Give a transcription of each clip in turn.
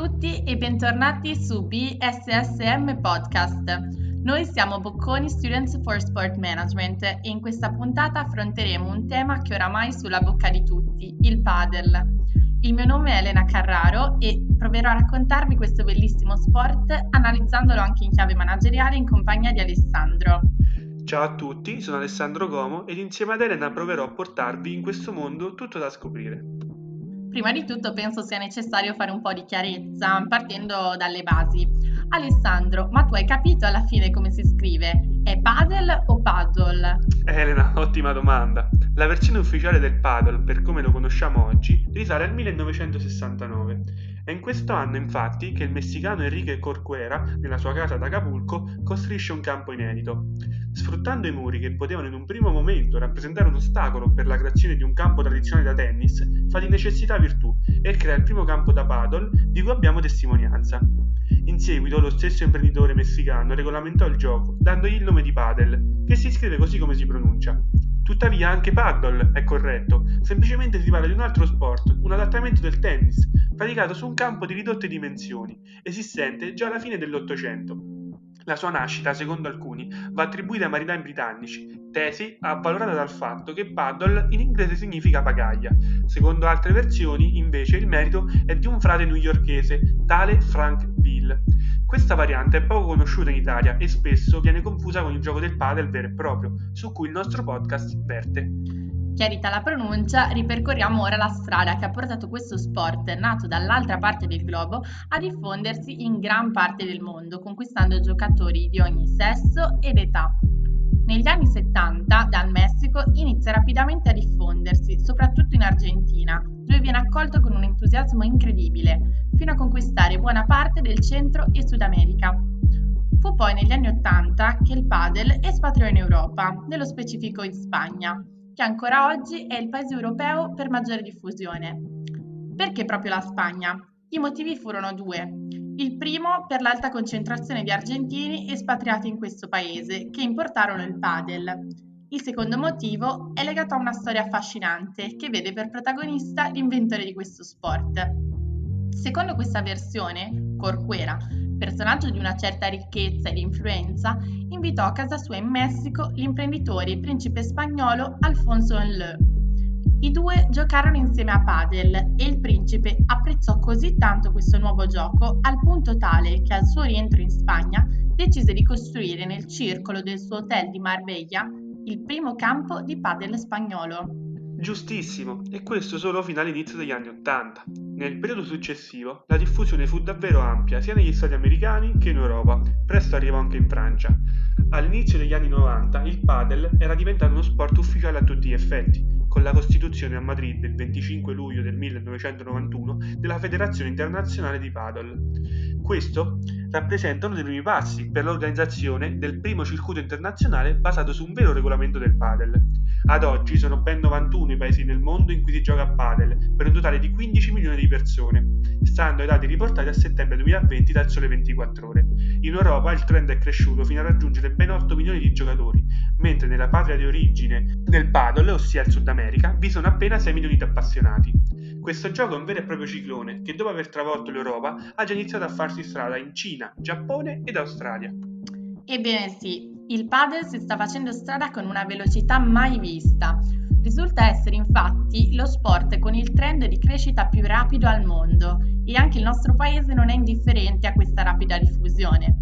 tutti e bentornati su BSSM Podcast. Noi siamo Bocconi Students for Sport Management e in questa puntata affronteremo un tema che oramai è sulla bocca di tutti, il padel. Il mio nome è Elena Carraro e proverò a raccontarvi questo bellissimo sport analizzandolo anche in chiave manageriale in compagnia di Alessandro. Ciao a tutti, sono Alessandro Gomo ed insieme ad Elena proverò a portarvi in questo mondo tutto da scoprire. Prima di tutto penso sia necessario fare un po' di chiarezza, partendo dalle basi. Alessandro, ma tu hai capito alla fine come si scrive? È paddle o paddle? Elena, ottima domanda. La versione ufficiale del paddle, per come lo conosciamo oggi, risale al 1969. È in questo anno, infatti, che il messicano Enrique Corcuera, nella sua casa ad Acapulco, costruisce un campo inedito. Sfruttando i muri che potevano in un primo momento rappresentare un ostacolo per la creazione di un campo tradizionale da tennis, fa di necessità virtù e crea il primo campo da paddle di cui abbiamo testimonianza. In seguito lo stesso imprenditore messicano regolamentò il gioco, dandogli il nome di paddle, che si scrive così come si pronuncia. Tuttavia anche paddle è corretto, semplicemente si parla di un altro sport, un adattamento del tennis, praticato su un campo di ridotte dimensioni, esistente già alla fine dell'Ottocento. La sua nascita, secondo alcuni, va attribuita ai marinai britannici, tesi avvalorata dal fatto che paddle in inglese significa pagaglia. Secondo altre versioni, invece, il merito è di un frate newyorkese, tale Frank Bill. Questa variante è poco conosciuta in Italia e spesso viene confusa con il gioco del paddle vero e proprio, su cui il nostro podcast verte. Chiarita la pronuncia, ripercorriamo ora la strada che ha portato questo sport, nato dall'altra parte del globo, a diffondersi in gran parte del mondo, conquistando giocatori di ogni sesso ed età. Negli anni 70 dal Messico inizia rapidamente a diffondersi, soprattutto in Argentina, dove viene accolto con un entusiasmo incredibile, fino a conquistare buona parte del Centro e Sud America. Fu poi negli anni 80 che il padel espatriò in Europa, nello specifico in Spagna, che ancora oggi è il paese europeo per maggiore diffusione. Perché proprio la Spagna? I motivi furono due. Il primo per l'alta concentrazione di argentini espatriati in questo paese che importarono il padel. Il secondo motivo è legato a una storia affascinante che vede per protagonista l'inventore di questo sport. Secondo questa versione, Corcuera, personaggio di una certa ricchezza ed influenza, invitò a casa sua in Messico l'imprenditore e principe spagnolo Alfonso Enleu. I due giocarono insieme a padel e il principe apprezzò così tanto questo nuovo gioco al punto tale che al suo rientro in Spagna decise di costruire nel circolo del suo hotel di Marbella il primo campo di padel spagnolo. Giustissimo, e questo solo fino all'inizio degli anni Ottanta. Nel periodo successivo la diffusione fu davvero ampia sia negli Stati americani che in Europa, presto arrivò anche in Francia. All'inizio degli anni 90 il padel era diventato uno sport ufficiale a tutti gli effetti, con la costituzione a Madrid il 25 luglio del 1991 della Federazione Internazionale di Padel. Questo rappresenta uno dei primi passi per l'organizzazione del primo circuito internazionale basato su un vero regolamento del padel. Ad oggi sono ben 91 i paesi nel mondo in cui si gioca a padel, per un totale di 15 milioni di persone, stando ai dati riportati a settembre 2020 dal Sole 24 Ore. In Europa il trend è cresciuto fino a raggiungere ben 8 milioni di giocatori, mentre nella patria di origine del padel, ossia il Sud America, vi sono appena 6 milioni di appassionati. Questo gioco è un vero e proprio ciclone che dopo aver travolto l'Europa ha già iniziato a farsi strada in Cina, Giappone ed Australia. Ebbene sì, il padel si sta facendo strada con una velocità mai vista. Risulta essere infatti lo sport con il trend di crescita più rapido al mondo e anche il nostro paese non è indifferente a questa rapida diffusione.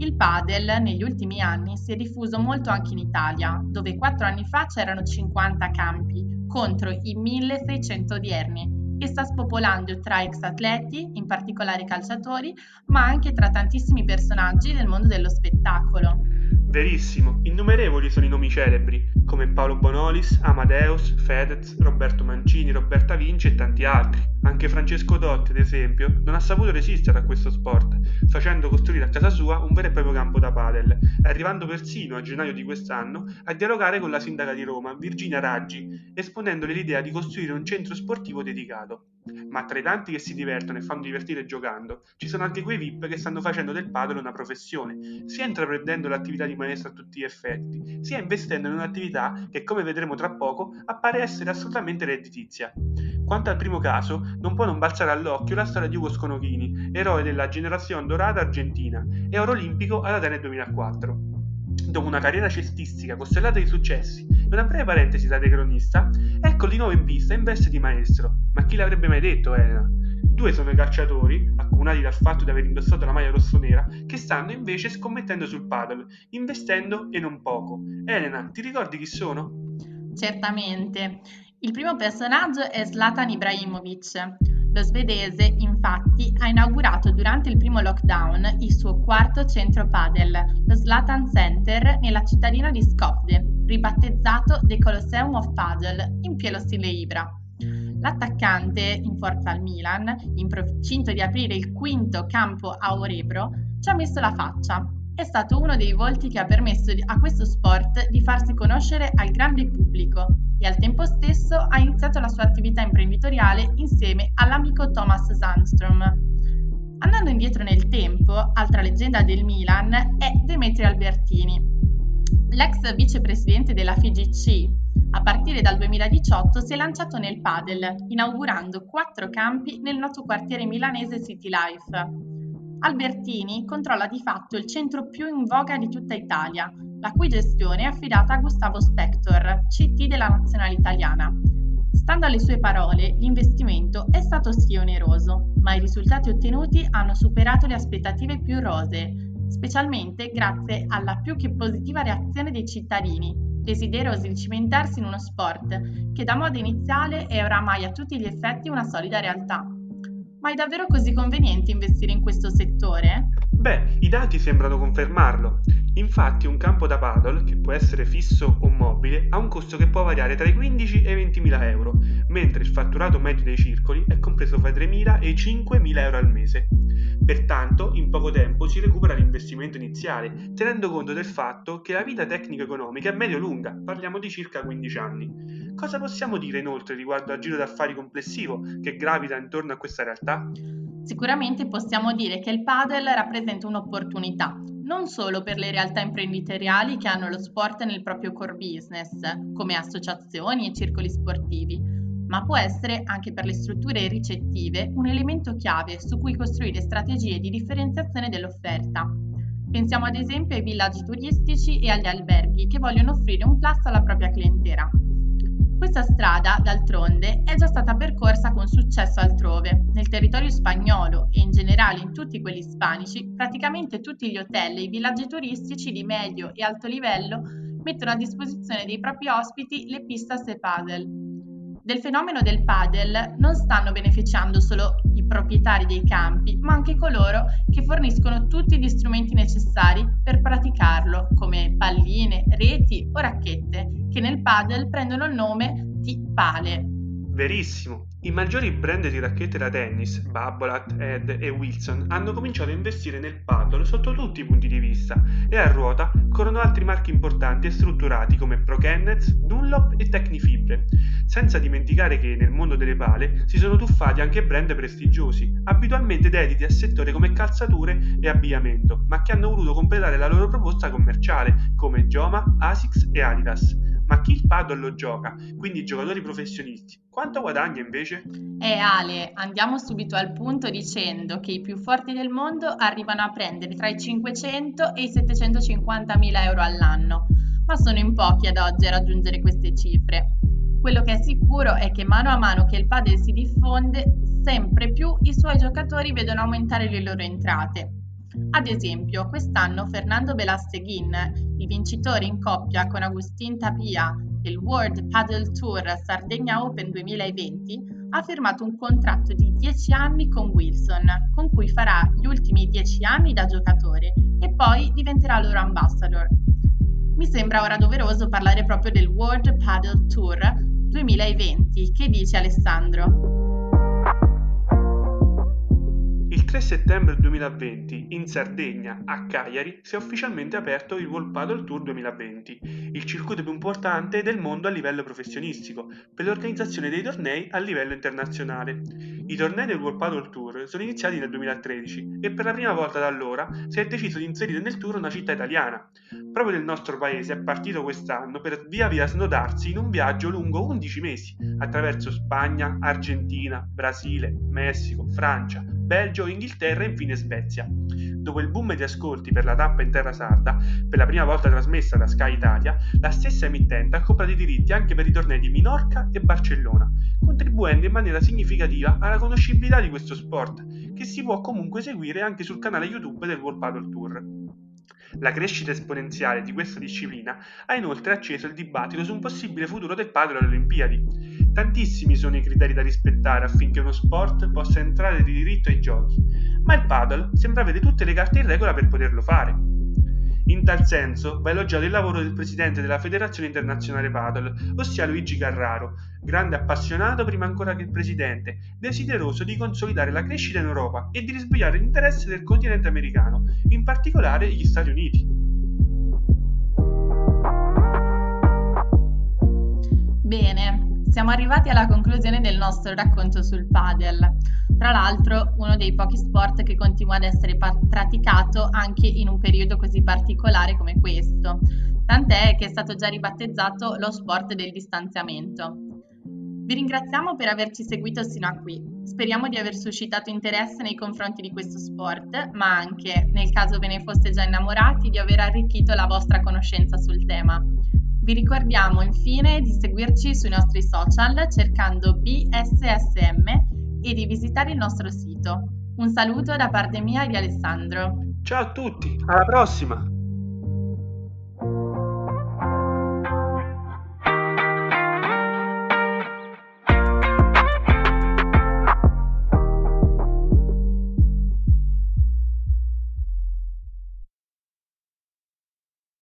Il padel negli ultimi anni si è diffuso molto anche in Italia, dove quattro anni fa c'erano 50 campi contro i 1600 odierni e sta spopolando tra ex atleti, in particolare calciatori, ma anche tra tantissimi personaggi del mondo dello spettacolo. Verissimo, innumerevoli sono i nomi celebri, come Paolo Bonolis, Amadeus, Fedez, Roberto Mancini, Roberta Vinci e tanti altri. Anche Francesco Dotti, ad esempio, non ha saputo resistere a questo sport, facendo costruire a casa sua un vero e proprio campo da padel, arrivando persino a gennaio di quest'anno a dialogare con la sindaca di Roma, Virginia Raggi, esponendole l'idea di costruire un centro sportivo dedicato. Ma tra i tanti che si divertono e fanno divertire giocando, ci sono anche quei VIP che stanno facendo del padel una professione, sia intraprendendo l'attività di maestro a tutti gli effetti, sia investendo in un'attività che, come vedremo tra poco, appare essere assolutamente redditizia. Quanto al primo caso, non può non balzare all'occhio la storia di Ugo Sconochini, eroe della generazione dorata argentina e oro olimpico ad Atene 2004. Dopo una carriera cestistica costellata di successi e una breve parentesi da decronista, ecco di nuovo in pista in veste di maestro. Ma chi l'avrebbe mai detto, Elena? Due sono i calciatori, accomunati dal fatto di aver indossato la maglia rossonera, che stanno invece scommettendo sul paddle, investendo e non poco. Elena, ti ricordi chi sono? Certamente. Il primo personaggio è Zlatan Ibrahimovic. Lo svedese, infatti, ha inaugurato durante il primo lockdown il suo quarto centro padel, lo Zlatan Center, nella cittadina di Skopje, ribattezzato The Colosseum of Padel, in pieno stile Ibra. L'attaccante, in forza al Milan, in procinto di aprire il quinto campo a Orebro, ci ha messo la faccia. È stato uno dei volti che ha permesso a questo sport di farsi conoscere al grande pubblico e al tempo stesso ha iniziato la sua attività imprenditoriale insieme all'amico Thomas Sandstrom. Andando indietro nel tempo, altra leggenda del Milan è Demetrio Albertini. L'ex vicepresidente della FIGC, a partire dal 2018 si è lanciato nel padel, inaugurando quattro campi nel noto quartiere milanese City Life. Albertini controlla di fatto il centro più in voga di tutta Italia, la cui gestione è affidata a Gustavo Spector, CT della nazionale italiana. Stando alle sue parole, l'investimento è stato sì oneroso, ma i risultati ottenuti hanno superato le aspettative più rosee, specialmente grazie alla più che positiva reazione dei cittadini, desiderosi di cimentarsi in uno sport che da moda iniziale è oramai a tutti gli effetti una solida realtà. Ma è davvero così conveniente investire in questo settore? Beh, i dati sembrano confermarlo. Infatti un campo da paddle, che può essere fisso o mobile, ha un costo che può variare tra i 15 e i 20 mila euro, mentre il fatturato medio dei circoli è compreso fra i 3 mila e i 5 mila euro al mese. Pertanto, in poco tempo si recupera l'investimento iniziale, tenendo conto del fatto che la vita tecnico-economica è medio-lunga, parliamo di circa 15 anni. Cosa possiamo dire inoltre riguardo al giro d'affari complessivo che gravita intorno a questa realtà? Sicuramente possiamo dire che il padel rappresenta un'opportunità, non solo per le realtà imprenditoriali che hanno lo sport nel proprio core business, come associazioni e circoli sportivi, ma può essere anche per le strutture ricettive un elemento chiave su cui costruire strategie di differenziazione dell'offerta. Pensiamo ad esempio ai villaggi turistici e agli alberghi che vogliono offrire un plus alla propria clientela. Questa strada, d'altronde, è già stata percorsa con successo altrove. Nel territorio spagnolo e in generale in tutti quelli ispanici, praticamente tutti gli hotel e i villaggi turistici di medio e alto livello mettono a disposizione dei propri ospiti le pistas e paddle. Del fenomeno del padel non stanno beneficiando solo i proprietari dei campi, ma anche coloro che forniscono tutti gli strumenti necessari per praticarlo, come palline, reti o racchette, che nel padel prendono il nome di pale. Verissimo. I maggiori brand di racchette da tennis, Babolat, Ed e Wilson, hanno cominciato a investire nel paddle sotto tutti i punti di vista e a ruota corrono altri marchi importanti e strutturati come Pro Kenneth, Dunlop e Tecnifibre, senza dimenticare che nel mondo delle pale si sono tuffati anche brand prestigiosi, abitualmente dediti a settori come calzature e abbigliamento, ma che hanno voluto completare la loro proposta commerciale come Joma, Asics e Adidas. Ma chi il paddle lo gioca, quindi i giocatori professionisti, quanto guadagna invece? Eh Ale, andiamo subito al punto dicendo che i più forti del mondo arrivano a prendere tra i 500 e i 750 mila euro all'anno, ma sono in pochi ad oggi a raggiungere queste cifre. Quello che è sicuro è che mano a mano che il padel si diffonde, sempre più i suoi giocatori vedono aumentare le loro entrate. Ad esempio, quest'anno Fernando Belasteghin, il vincitore in coppia con Agustin Tapia del World Padel Tour Sardegna Open 2020, ha firmato un contratto di 10 anni con Wilson, con cui farà gli ultimi 10 anni da giocatore e poi diventerà loro ambassador. Mi sembra ora doveroso parlare proprio del World Padel Tour 2020. Che dice Alessandro? 3 settembre 2020 in Sardegna, a Cagliari, si è ufficialmente aperto il World Paddle Tour 2020, il circuito più importante del mondo a livello professionistico, per l'organizzazione dei tornei a livello internazionale. I tornei del World Paddle Tour sono iniziati nel 2013 e per la prima volta da allora si è deciso di inserire nel tour una città italiana. Proprio del nostro paese è partito quest'anno per via via snodarsi in un viaggio lungo 11 mesi, attraverso Spagna, Argentina, Brasile, Messico, Francia, Belgio, Inghilterra e infine Svezia. Dopo il boom di ascolti per la tappa in terra sarda, per la prima volta trasmessa da Sky Italia, la stessa emittente ha comprato i diritti anche per i tornei di Minorca e Barcellona, contribuendo in maniera significativa alla conoscibilità di questo sport, che si può comunque seguire anche sul canale YouTube del World Paddle Tour. La crescita esponenziale di questa disciplina ha inoltre acceso il dibattito su un possibile futuro del paddle alle Olimpiadi, Tantissimi sono i criteri da rispettare affinché uno sport possa entrare di diritto ai giochi, ma il paddle sembra avere tutte le carte in regola per poterlo fare. In tal senso va elogiato il lavoro del presidente della Federazione Internazionale Paddle, ossia Luigi Carraro, grande appassionato prima ancora che presidente, desideroso di consolidare la crescita in Europa e di risvegliare l'interesse del continente americano, in particolare gli Stati Uniti. Bene, siamo arrivati alla conclusione del nostro racconto sul padel. Tra l'altro, uno dei pochi sport che continua ad essere pa- praticato anche in un periodo così particolare come questo. Tant'è che è stato già ribattezzato lo sport del distanziamento. Vi ringraziamo per averci seguito sino a qui. Speriamo di aver suscitato interesse nei confronti di questo sport, ma anche, nel caso ve ne foste già innamorati, di aver arricchito la vostra conoscenza sul tema. Vi ricordiamo infine di seguirci sui nostri social cercando BSSM e di visitare il nostro sito. Un saluto da parte mia e di Alessandro. Ciao a tutti, alla prossima!